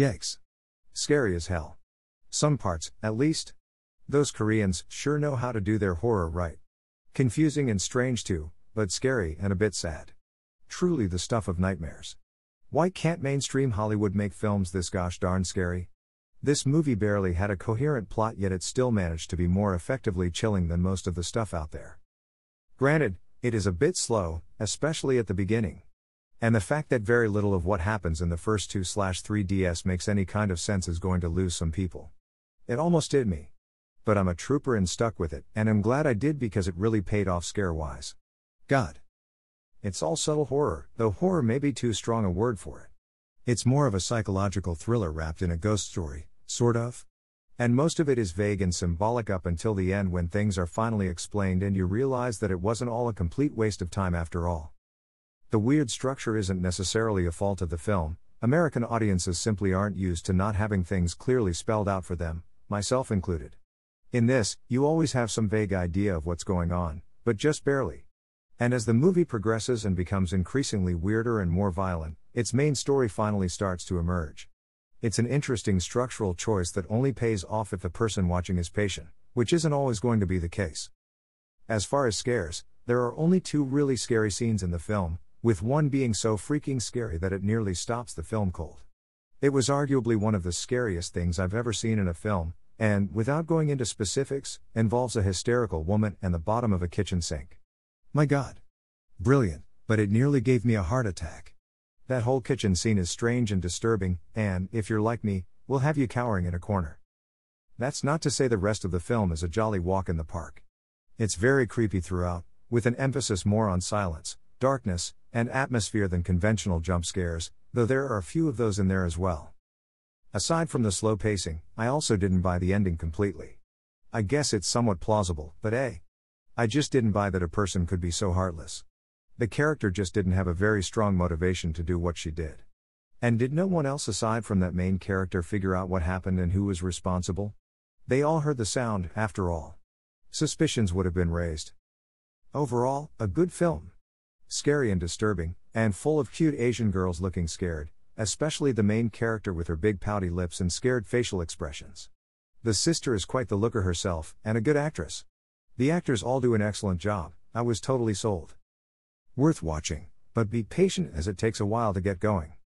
Yikes. Scary as hell. Some parts, at least. Those Koreans sure know how to do their horror right. Confusing and strange too, but scary and a bit sad. Truly the stuff of nightmares. Why can't mainstream Hollywood make films this gosh darn scary? This movie barely had a coherent plot, yet it still managed to be more effectively chilling than most of the stuff out there. Granted, it is a bit slow, especially at the beginning. And the fact that very little of what happens in the first 2 3 DS makes any kind of sense is going to lose some people. It almost did me. But I'm a trooper and stuck with it, and I'm glad I did because it really paid off scare wise. God. It's all subtle horror, though horror may be too strong a word for it. It's more of a psychological thriller wrapped in a ghost story, Sort of. And most of it is vague and symbolic up until the end when things are finally explained and you realize that it wasn't all a complete waste of time after all. The weird structure isn't necessarily a fault of the film, American audiences simply aren't used to not having things clearly spelled out for them, myself included. In this, you always have some vague idea of what's going on, but just barely. And as the movie progresses and becomes increasingly weirder and more violent, its main story finally starts to emerge. It's an interesting structural choice that only pays off if the person watching is patient, which isn't always going to be the case. As far as scares, there are only two really scary scenes in the film, with one being so freaking scary that it nearly stops the film cold. It was arguably one of the scariest things I've ever seen in a film, and, without going into specifics, involves a hysterical woman and the bottom of a kitchen sink. My god. Brilliant, but it nearly gave me a heart attack. That whole kitchen scene is strange and disturbing, and, if you're like me, will have you cowering in a corner. That's not to say the rest of the film is a jolly walk in the park. It's very creepy throughout, with an emphasis more on silence, darkness, and atmosphere than conventional jump scares, though there are a few of those in there as well. Aside from the slow pacing, I also didn't buy the ending completely. I guess it's somewhat plausible, but eh. I just didn't buy that a person could be so heartless. The character just didn't have a very strong motivation to do what she did. And did no one else aside from that main character figure out what happened and who was responsible? They all heard the sound, after all. Suspicions would have been raised. Overall, a good film. Scary and disturbing, and full of cute Asian girls looking scared, especially the main character with her big pouty lips and scared facial expressions. The sister is quite the looker herself, and a good actress. The actors all do an excellent job, I was totally sold. Worth watching, but be patient as it takes a while to get going.